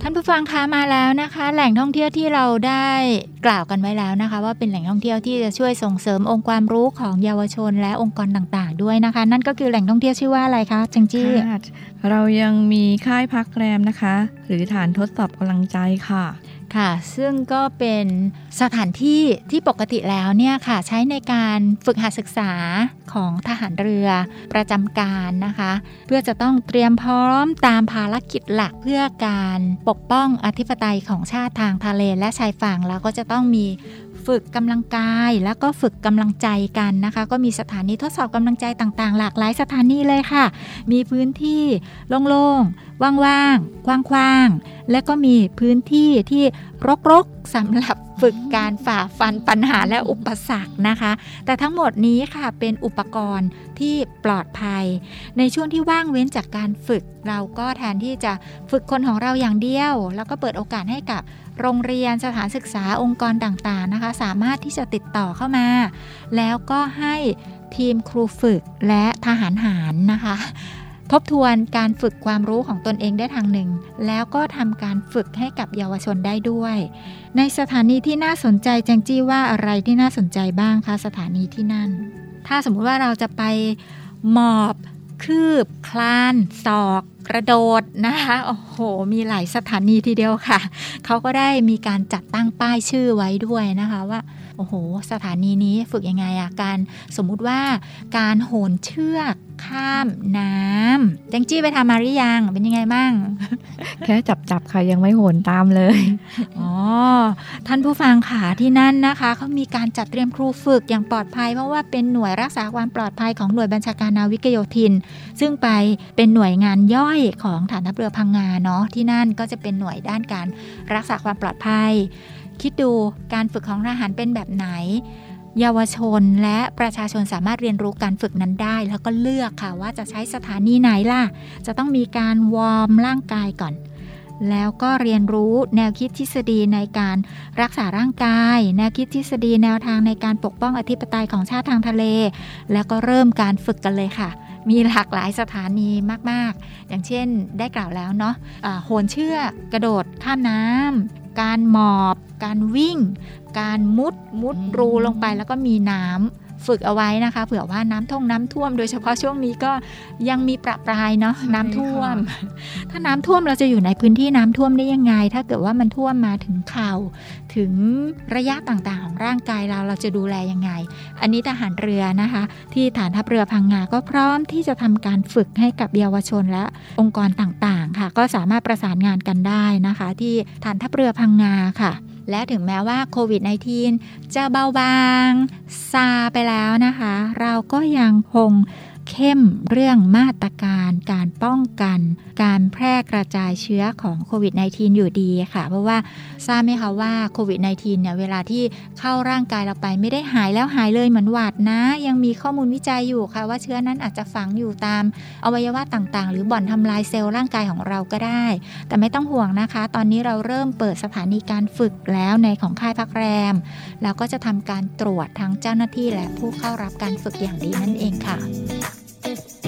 Speaker 4: ท่านผู้ฟังคะมาแล้วนะคะ แหล่งท่องเที่ยวที่เราได้กล่าวกันไว้แล้วนะคะ ว่าเป็นแหล่งท่องเที่ยวที่จะช่วยส่งเสริมองค์ความรู้ของเยาวชนและองค์กรต่างๆ ด้วยนะคะ นั่นก็คือแหล่งท่องเที่ยวชื่อว่าอะไรคะจังจี้
Speaker 5: ค่ะเรายังมีค่ายพักแรมนะคะ หรือฐานทดสอบกำลังใจค่ะ
Speaker 4: ค่ะ ซึ่งก็เป็นสถานที่ที่ปกติแล้วเนี่ยค่ะใช้ในการฝึกหัดศึกษาของทหารเรือประจำการนะคะ เพื่อจะต้องเตรียมพร้อมตามภารกิจหลักเพื่อการปกป้องอธิปไตยของชาติทางทะเลและชายฝั่งแล้วก็จะต้องมี ฝึกกำลังกาย แล้วก็ฝึกกำลังใจกันนะคะ ก็มีสถานีทดสอบกำลังใจต่างๆ หลากหลายสถานีเลยค่ะ มีพื้นที่โล่งๆ ว่างๆ กว้างๆ และก็มีพื้นที่ที่รกๆสำหรับฝึกการฝ่าฟันปัญหาและอุปสรรคนะคะ แต่ทั้งหมดนี้ค่ะเป็นอุปกรณ์ที่ปลอดภัย ในช่วงที่ว่างเว้นจากการฝึก เราก็แทนที่จะฝึกคนของเราอย่างเดียว แล้วก็เปิดโอกาสให้กับ โรงเรียนสถานศึกษาองค์กรต่างๆนะคะ สามารถที่จะติดต่อเข้ามา แล้วก็ให้ทีมครูฝึกและทหารหารนะคะ ทบทวนการฝึกความรู้ของตนเองได้ทางหนึ่ง แล้วก็ทำการฝึกให้กับเยาวชนได้ด้วย ในสถานีที่น่าสนใจแจงจี้ว่าอะไรที่น่าสนใจบ้างคะสถานีที่นั่น ถ้าสมมุติว่าเราจะไปหมอบ คืบ คลาน ศอก กระโดดนะคะ โอ้โห มีหลายสถานีทีเดียวค่ะ เขาก็ได้มีการจัดตั้งป้ายชื่อไว้ด้วยนะคะว่า โอ้โห สถานีนี้ฝึกยังไงอะการสมมุติว่าการโหนเชือกข้ามน้ำแจงจี้ไปทำมาหรือยังเป็นยังไงบ้าง
Speaker 5: แค่จับจับๆค่ะยังไม่โหนตามเลย
Speaker 4: อ๋อ ท่านผู้ฟังค่ะที่นั่นนะคะเขามีการจัดเตรียมครูฝึกอย่างปลอดภัย เพราะว่าเป็นหน่วยรักษาความปลอดภัยของหน่วยบัญชาการนาวิกโยธิน ซึ่งไปเป็นหน่วยงานย่อยของฐานทัพเรือพังงาเนาะที่นั่นก็จะเป็นหน่วยด้านการรักษาความปลอดภัย คิดดูการฝึกของทหารเป็นแบบไหน เยาวชนและประชาชนสามารถเรียนรู้การฝึกนั้นได้ แล้วก็เลือกค่ะว่าจะใช้สถานีไหนล่ะ จะต้องมีการวอร์มร่างกายก่อน แล้วก็เรียนรู้แนวคิดทฤษฎีในการรักษาร่างกาย แนวคิดทฤษฎีแนวทางในการปกป้องอธิปไตยของชาติทางทะเล แล้วก็เริ่มการฝึกกันเลยค่ะมีหลากหลายสถานีมาก ๆ อย่างเช่นได้กล่าวแล้วเนาะะโหนเชือกกระโดดข้ามน้ำ การหมอบ การวิ่ง การมุดมุดรูลงไปแล้วก็มีน้ำ ฝึกเอาไว้นะคะ เผื่อว่าน้ำท่งน้ำท่วม โดยเฉพาะช่วงนี้ก็ยังมีประปรายเนาะ
Speaker 5: ใช่
Speaker 4: น้ำท่วม
Speaker 5: ค่ะ
Speaker 4: ถ้าน้ำท่วมเราจะอยู่ในพื้นที่น้ำท่วมได้ยังไง ถ้าเกิดว่ามันท่วมมาถึงเข่าถึงระยะต่างๆของร่างกายเราเราจะดูแลยังไง อันนี้ทหารเรือนะคะ ที่ฐานทัพเรือพังงาก็พร้อมที่จะทำการฝึกให้กับเยาวชนและองค์กรต่างๆ ค่ะ ก็สามารถประสานงานกันได้นะคะ ที่ฐานทัพเรือพังงาค่ะ และถึงแม้ว่าโควิด -19 จะเบาบาง ซาไปแล้วนะคะ เราก็ยังคง เข้มเรื่องมาตรการการป้องกัน การแพร่กระจายเชื้อของโควิด -19 อยู่ดีค่ะ เพราะว่าทราบไหมคะว่าโควิด -19 เนี่ยเวลาที่เข้าร่างกายเราไปไม่ได้หายแล้วหายเลยเหมือนหวัดนะ ยังมีข้อมูลวิจัยอยู่ค่ะ ว่าเชื้อนั้นอาจจะฝังอยู่ตามอวัยวะต่างๆ หรือบ่อนทำลายเซลล์ร่างกายของเราก็ได้ แต่ไม่ต้องห่วงนะคะ ตอนนี้เราเริ่มเปิดสถานีการฝึกแล้วในของค่ายพักแรมแล้วก็จะทำการตรวจทั้งเจ้าหน้าที่และผู้เข้ารับการฝึกอย่างดีนั่นเองค่ะ
Speaker 10: fifty.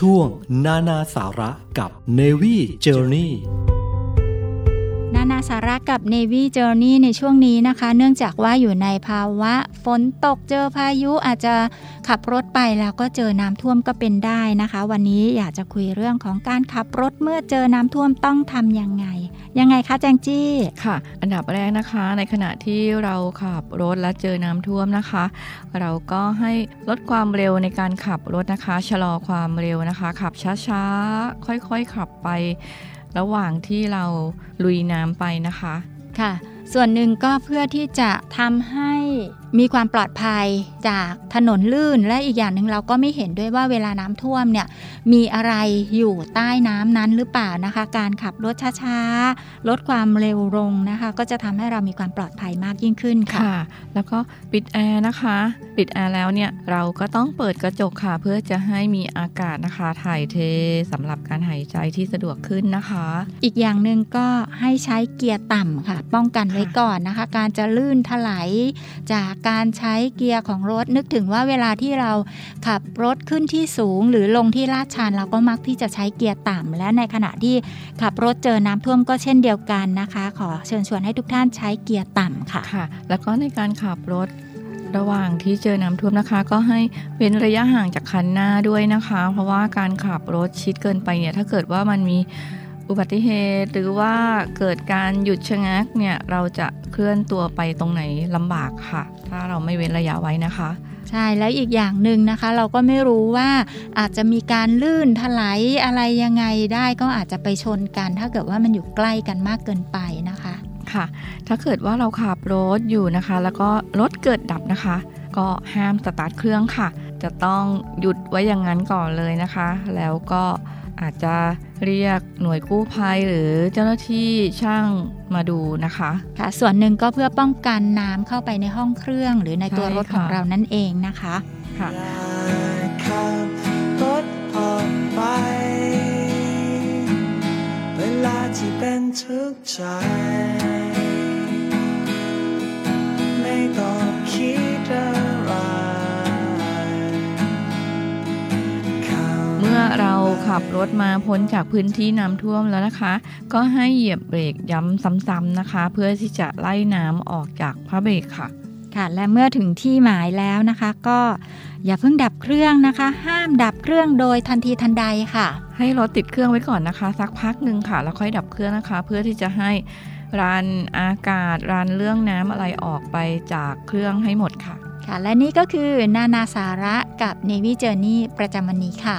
Speaker 2: ช่วงนานาสาระกับ Navy Journey
Speaker 4: นานาสาระกับ Navy Journey ในช่วงนี้นะคะ เนื่องจากว่าอยู่ในภาวะฝนตกเจอพายุอาจจะขับรถไปแล้วก็เจอน้ำท่วมก็เป็นได้นะคะ วันนี้อยากจะคุยเรื่องของการขับรถเมื่อเจอน้ำท่วมต้องทำยังไง ยังไงคะแจงจี้
Speaker 5: ค่ะ อันดับแรกนะคะ ในขณะที่เราขับรถและเจอน้ำท่วมนะคะ เราก็ให้ลดความเร็วในการขับรถนะคะ ชะลอความเร็วนะคะ ขับช้าๆ ค่อยๆ ขับไป ระหว่างที่เราลุยน้ำไปนะคะ
Speaker 4: ค่ะ ส่วนหนึ่งก็เพื่อที่จะทำให้ มีความปลอดภัยจากถนนลื่นและอีกอย่างหนึ่งเราก็ไม่เห็นด้วยว่าเวลาน้ำท่วมเนี่ยมีอะไรอยู่ใต้น้ำนั้นหรือเปล่านะคะ การขับรถช้าๆ ลดความเร็วลงนะคะ ก็จะทำให้เรามีความปลอดภัยมากยิ่งขึ้นค่ะ
Speaker 5: ค่ะแล้วก็ปิดแอร์นะคะ ปิดแอร์แล้วเนี่ยเราก็ต้องเปิดกระจกค่ะ เพื่อจะให้มีอากาศนะคะถ่ายเทสำหรับการหายใจที่สะดวกขึ้นนะคะ
Speaker 4: อีกอย่างหนึ่งก็ให้ใช้เกียร์ต่ำค่ะ ป้องกันไว้ก่อนนะคะ การจะลื่นไถลจากการใช้เกียร์ของรถ นึกถึงว่าเวลาที่เราขับรถขึ้นที่สูง หรือลงที่ลาดชันเราก็มักที่จะใช้เกียร์ต่ำและในขณะที่ขับรถเจอน้ำท่วมก็เช่นเดียวกันนะคะ ขอเชิญชวนให้ทุกท่านใช้เกียร์ต่ำค่ะ
Speaker 5: ค่ะ แล้วก็ในการขับรถระหว่างที่เจอน้ำท่วมนะคะ ก็ให้เว้นระยะห่างจากคันหน้าด้วยนะคะ เพราะว่าการขับรถชิดเกินไปเนี่ยถ้าเกิดว่ามันมี อุบัติเหตุหรือว่าเกิดการหยุดชะงักเนี่ยเราจะเคลื่อนตัวไปตรงไหนลำบากค่ะ ถ้าเราไม่เว้นระยะไว้นะคะ
Speaker 4: ใช่แล้วอีกอย่างหนึ่งนะคะ เราก็ไม่รู้ว่าอาจจะมีการลื่นถลายอะไรยังไงได้ก็อาจจะไปชนกัน ถ้าเกิดว่ามันอยู่ใกล้กันมากเกินไปนะคะ
Speaker 5: ค่ะ ถ้าเกิดว่าเราขับรถอยู่นะคะ แล้วก็รถเกิดดับนะคะ ก็ห้ามสตาร์ทเครื่องค่ะ จะต้องหยุดไว้อย่างนั้นก่อนเลยนะคะ แล้วก็ อาจจะเรียกหน่วยกู้ภัยหรือเจ้าหน้าที่ช่างมาดูนะคะ
Speaker 4: ค่ะส่วนหนึ่งก็เพื่อป้องกันน้ำเข้าไปในห้องเครื่อง หรือในตัว
Speaker 5: ใช่
Speaker 4: รถของ
Speaker 5: ค่ะ
Speaker 4: เรานั่นเองนะคะ
Speaker 5: ค่ะ
Speaker 7: ขับรถออกไปเวลาที่เป็นทุกข์ใจ ไม่ต้องคิดอะไร
Speaker 5: มื่อเราขับรถมาพ้นจากพื้นที่น้ำท่วมแล้วนะคะ ก็ให้เหยียบเบรกย้ำซ้ำๆนะคะ เพื่อที่จะไล่น้ำออกจากพระเบรกค่ะ
Speaker 4: ค่ะ และเมื่อถึงที่หมายแล้วนะคะ ก็อย่าเพิ่งดับเครื่องนะคะ ห้ามดับเครื่องโดยทันทีทันใดค่ะ
Speaker 5: ให้รถติดเครื่องไว้ก่อนนะคะ สักพักหนึ่งค่ะ แล้วค่อยดับเครื่องนะคะ เพื่อที่จะให้รันอากาศรันเรื่องน้ำอะไรออกไปจากเครื่องให้หมดค่ะ
Speaker 4: ค่ะและนี่ก็คือนานาสาระกับ Navy Journey ประจำวันนี้ค่ะ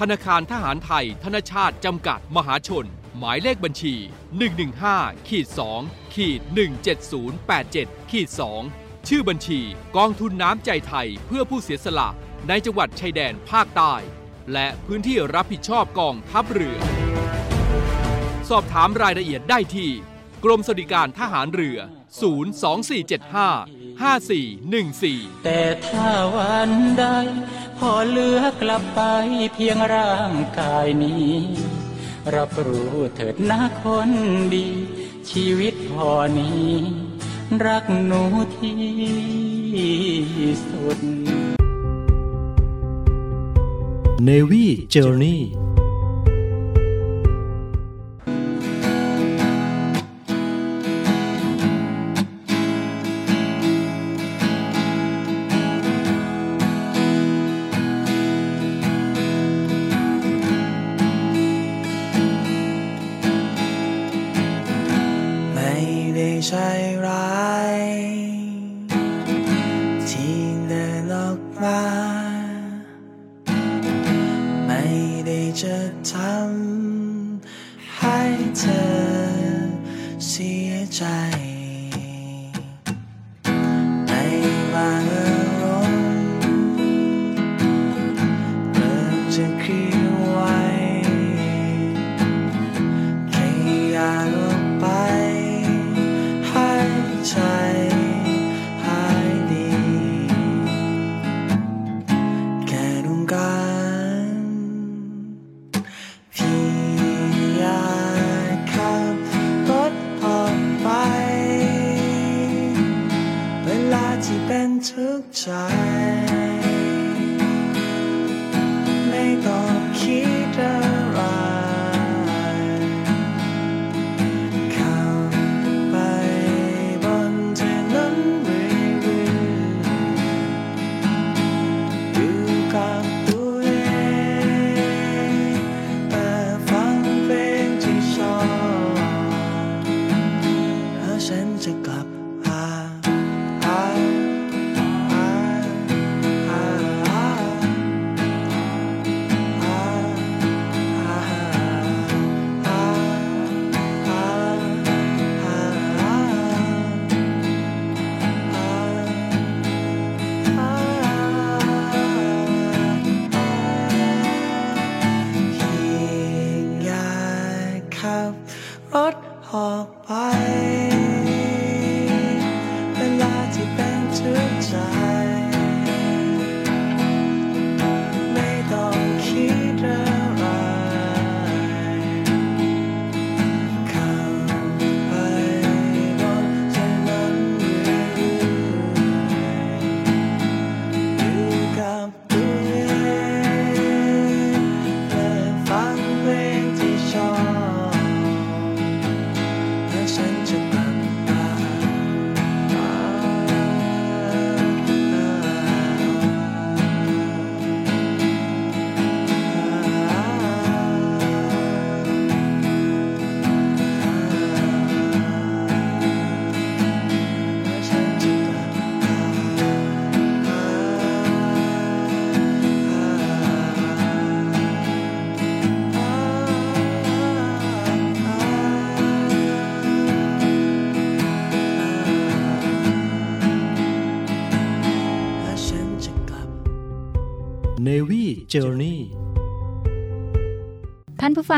Speaker 1: ธนาคารทหารไทย ธนชาติจำกัดมหาชน หมายเลขบัญชี 115ขีด2ขีด17087ขีด2ชื่อบัญชีกองทุนน้ำใจไทยเพื่อผู้เสียสละในจังหวัดชายแดนภาคใต้ และพื้นที่รับผิดชอบกองทัพเรือ สอบถามรายละเอียดได้ที่ กรมสวัสดิการทหารเรือ 02475 5414
Speaker 11: แต่ถ้าวันใด พอเหลือกลับไปเพียงร่างกายนี้ รับรู้เถิดนะคนดี ชีวิตพอนี้ รักหนูที่สุด
Speaker 2: Navy Journey
Speaker 7: เธอเสียใจ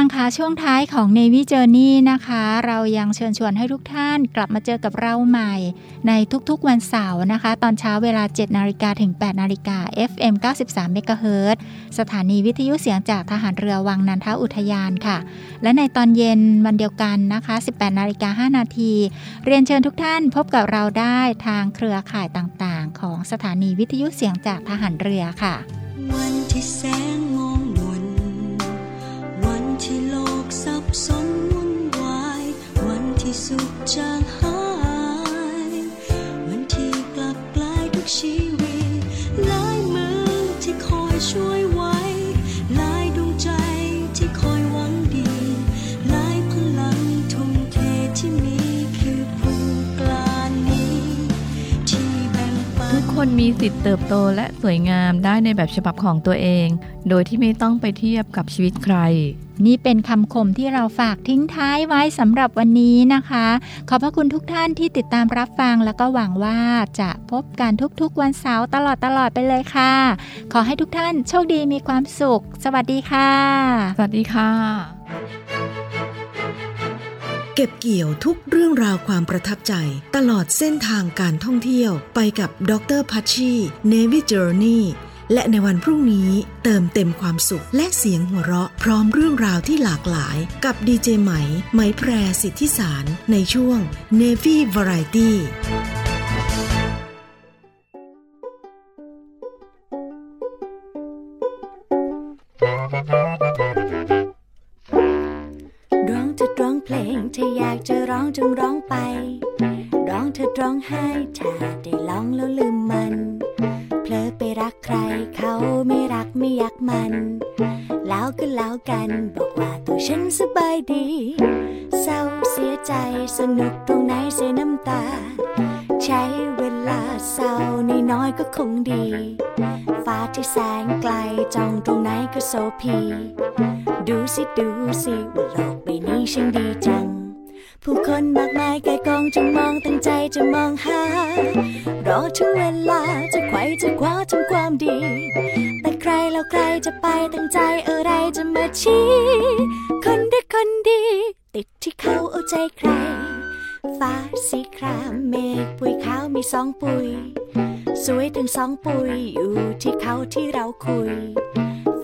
Speaker 7: ฟัง
Speaker 4: คะช่วงท้ายของ Navy Journey นะคะ เรายังเชิญชวนให้ทุกท่านกลับมาเจอกับเราใหม่ ในทุกๆวันเสาร์นะคะ ตอนเช้าเวลา 7นาฬิกาถึง 8นาฬิกา FM 93 MHz สถานีวิทยุเสียงจากทหารเรือวังนันทอุทยานค่ะ และในตอนเย็นวันเดียวกันนะคะ 18นาฬิกา5นาที เรียนเชิญทุกท่านพบกับเราได้ทางเครือข่ายต่างๆ ของสถานีวิทยุเสียงจากทหารเรือค่ะ
Speaker 6: วันที่แสงมองมน สุขจางหาย วันที่กลับกลายทุกชีวิตหลายมือที่คอยช่วยไว้หลายดวงใจที่คอยหวังดีหลายพลังทุ่มเทที่มีคือผู้กล้านี้ ที่แบ่งปัน
Speaker 5: ทุกคนมีสิทธิ์เติบโตและสวยงามได้ในแบบฉบับของตัวเอง โดยที่ไม่ต้องไปเทียบกับชีวิตใคร
Speaker 4: นี่เป็นคำคมที่เราฝากทิ้งท้ายไว้สำหรับวันนี้นะคะ ขอบพระคุณทุกท่านที่ติดตามรับฟังแล้วก็หวังว่าจะพบกันทุกๆวันเสาร์ตลอดตลอดไปเลยค่ะ ขอให้ทุกท่านโชคดีมีความสุข สวัสดีค่ะ
Speaker 5: สวัสดีค่ะ
Speaker 12: เก็บเกี่ยวทุกเรื่องราวความประทับใจ ตลอดเส้นทางการท่องเที่ยวไปกับดรพัชชีเนวิจ r ร์นี่ และในวันพรุ่งนี้เติมเต็มความสุขและเสียงหัวเราะพร้อมเรื่องราวที่หลากหลายกับดีเจไหม ไหมแพรสิทธิสารในช่วง Navy Variety
Speaker 6: ร้องเธอร้องเพลงถ้าอยากจะร้องจงร้องไป ร้องเธอร้องไห้ถ้าได้ร้องแล้วลืมมัน รักใคร เขาไม่รักไม่อยากมัน แล้วก็แล้วกัน บอกว่าตัวฉันสบายดี เศร้าเสียใจสนุกตรงไหนเสียน้ำตา ใช้เวลาเศร้านิดน้อยก็คงดี ฟ้าที่แสงไกลจ้องตรงไหนก็โสพี ดูสิดูสิว่าโลกใบนี้ช่างดีจัง ผู้คนมากมายไกลกองจงมองตั้งใจจะมองหา รอถึงเวลาจะไขว่จะคว้าทำความดี แต่ใครแล้วใครจะไปตั้งใจอะไรจะมาชี้ คนดีคนดี ติดที่เขาเอาใจใคร ฟ้าสีครามเมฆปุยขาวมีสองปุย สวยถึงสองปุยอยู่ที่เขาที่เราคุย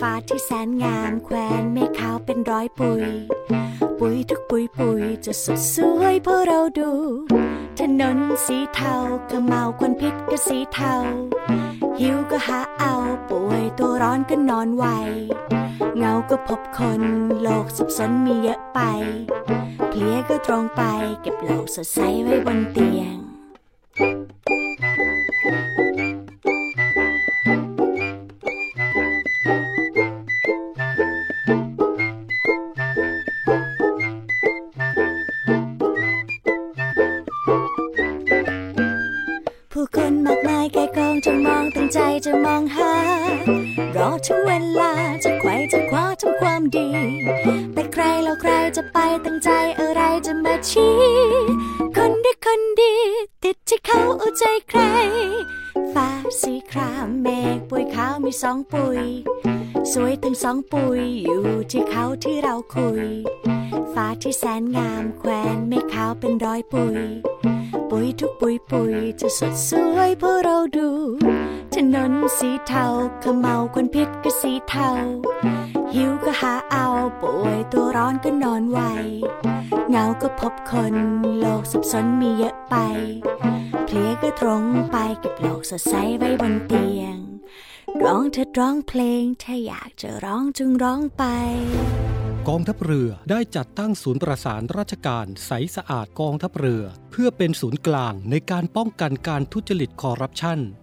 Speaker 6: ฟ้าที่แสนงามแควนเมฆขาวเป็นร้อยปุย ปุยทุกปุยปุยจะสดสวยเพราะเราดู ถนนสีเทาขมเมาควันพิษก็สีเทา หิวก็หาเอาป่วยตัวร้อนก็นอนไว เงาก็พบคนโลกสับสนมีเยอะไป เพลียก็ตรงไปเก็บโลกสดใสไว้บนเตียง จจะมองหา รอถึงเวลาจะไขว่จะคว้าทำความดี แต่ใครแล้วใครจะไปตั้งใจอะไรจะมาชี้ คนดีคนดี ติดที่เขาเอาใจใคร ฟ้าสีครามเมฆปุยขาวมีสองปุย สวยทั้งสองปุยอยู่ที่เขาที่เราคุย ฟ้าที่แสนงามแควนเมฆขาวเป็นร้อยปุย ปุยทุกปุยปุยจะสดสวยเพราะเราดู ถนนสีเทาขมเมาควันพิษก็สีเทา หิวก็หาเอาป่วยตัวร้อนก็นอนไวเหงาก็พบคนโลกสับสนมีเยอะไป เพลียก็ตรงไปเก็บโลกสดใสไว้บนเตียง ร้องเธอร้องเพลงถ้าอยากจะร้องจึงร้องไป
Speaker 2: กองทัพเรือได้จัดตั้งศูนย์ประสานราชการใสสะอาดกองทัพเรือ เพื่อเป็นศูนย์กลางในการป้องกันการทุจริตคอร์รัปชัน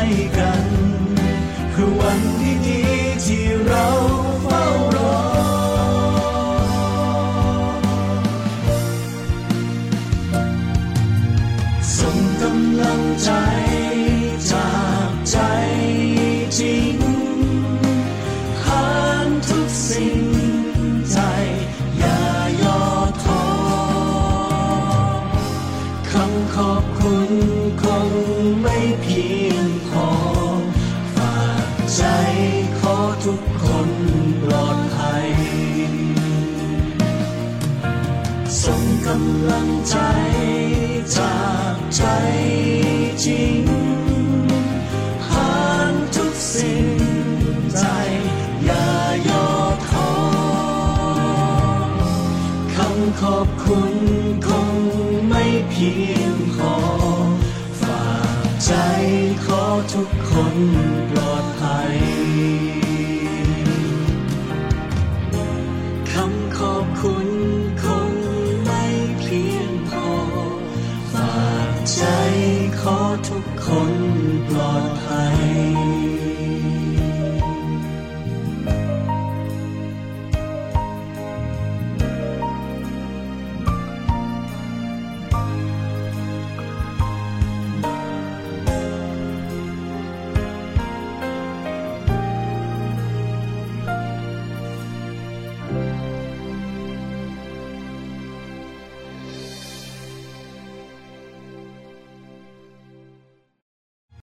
Speaker 6: ล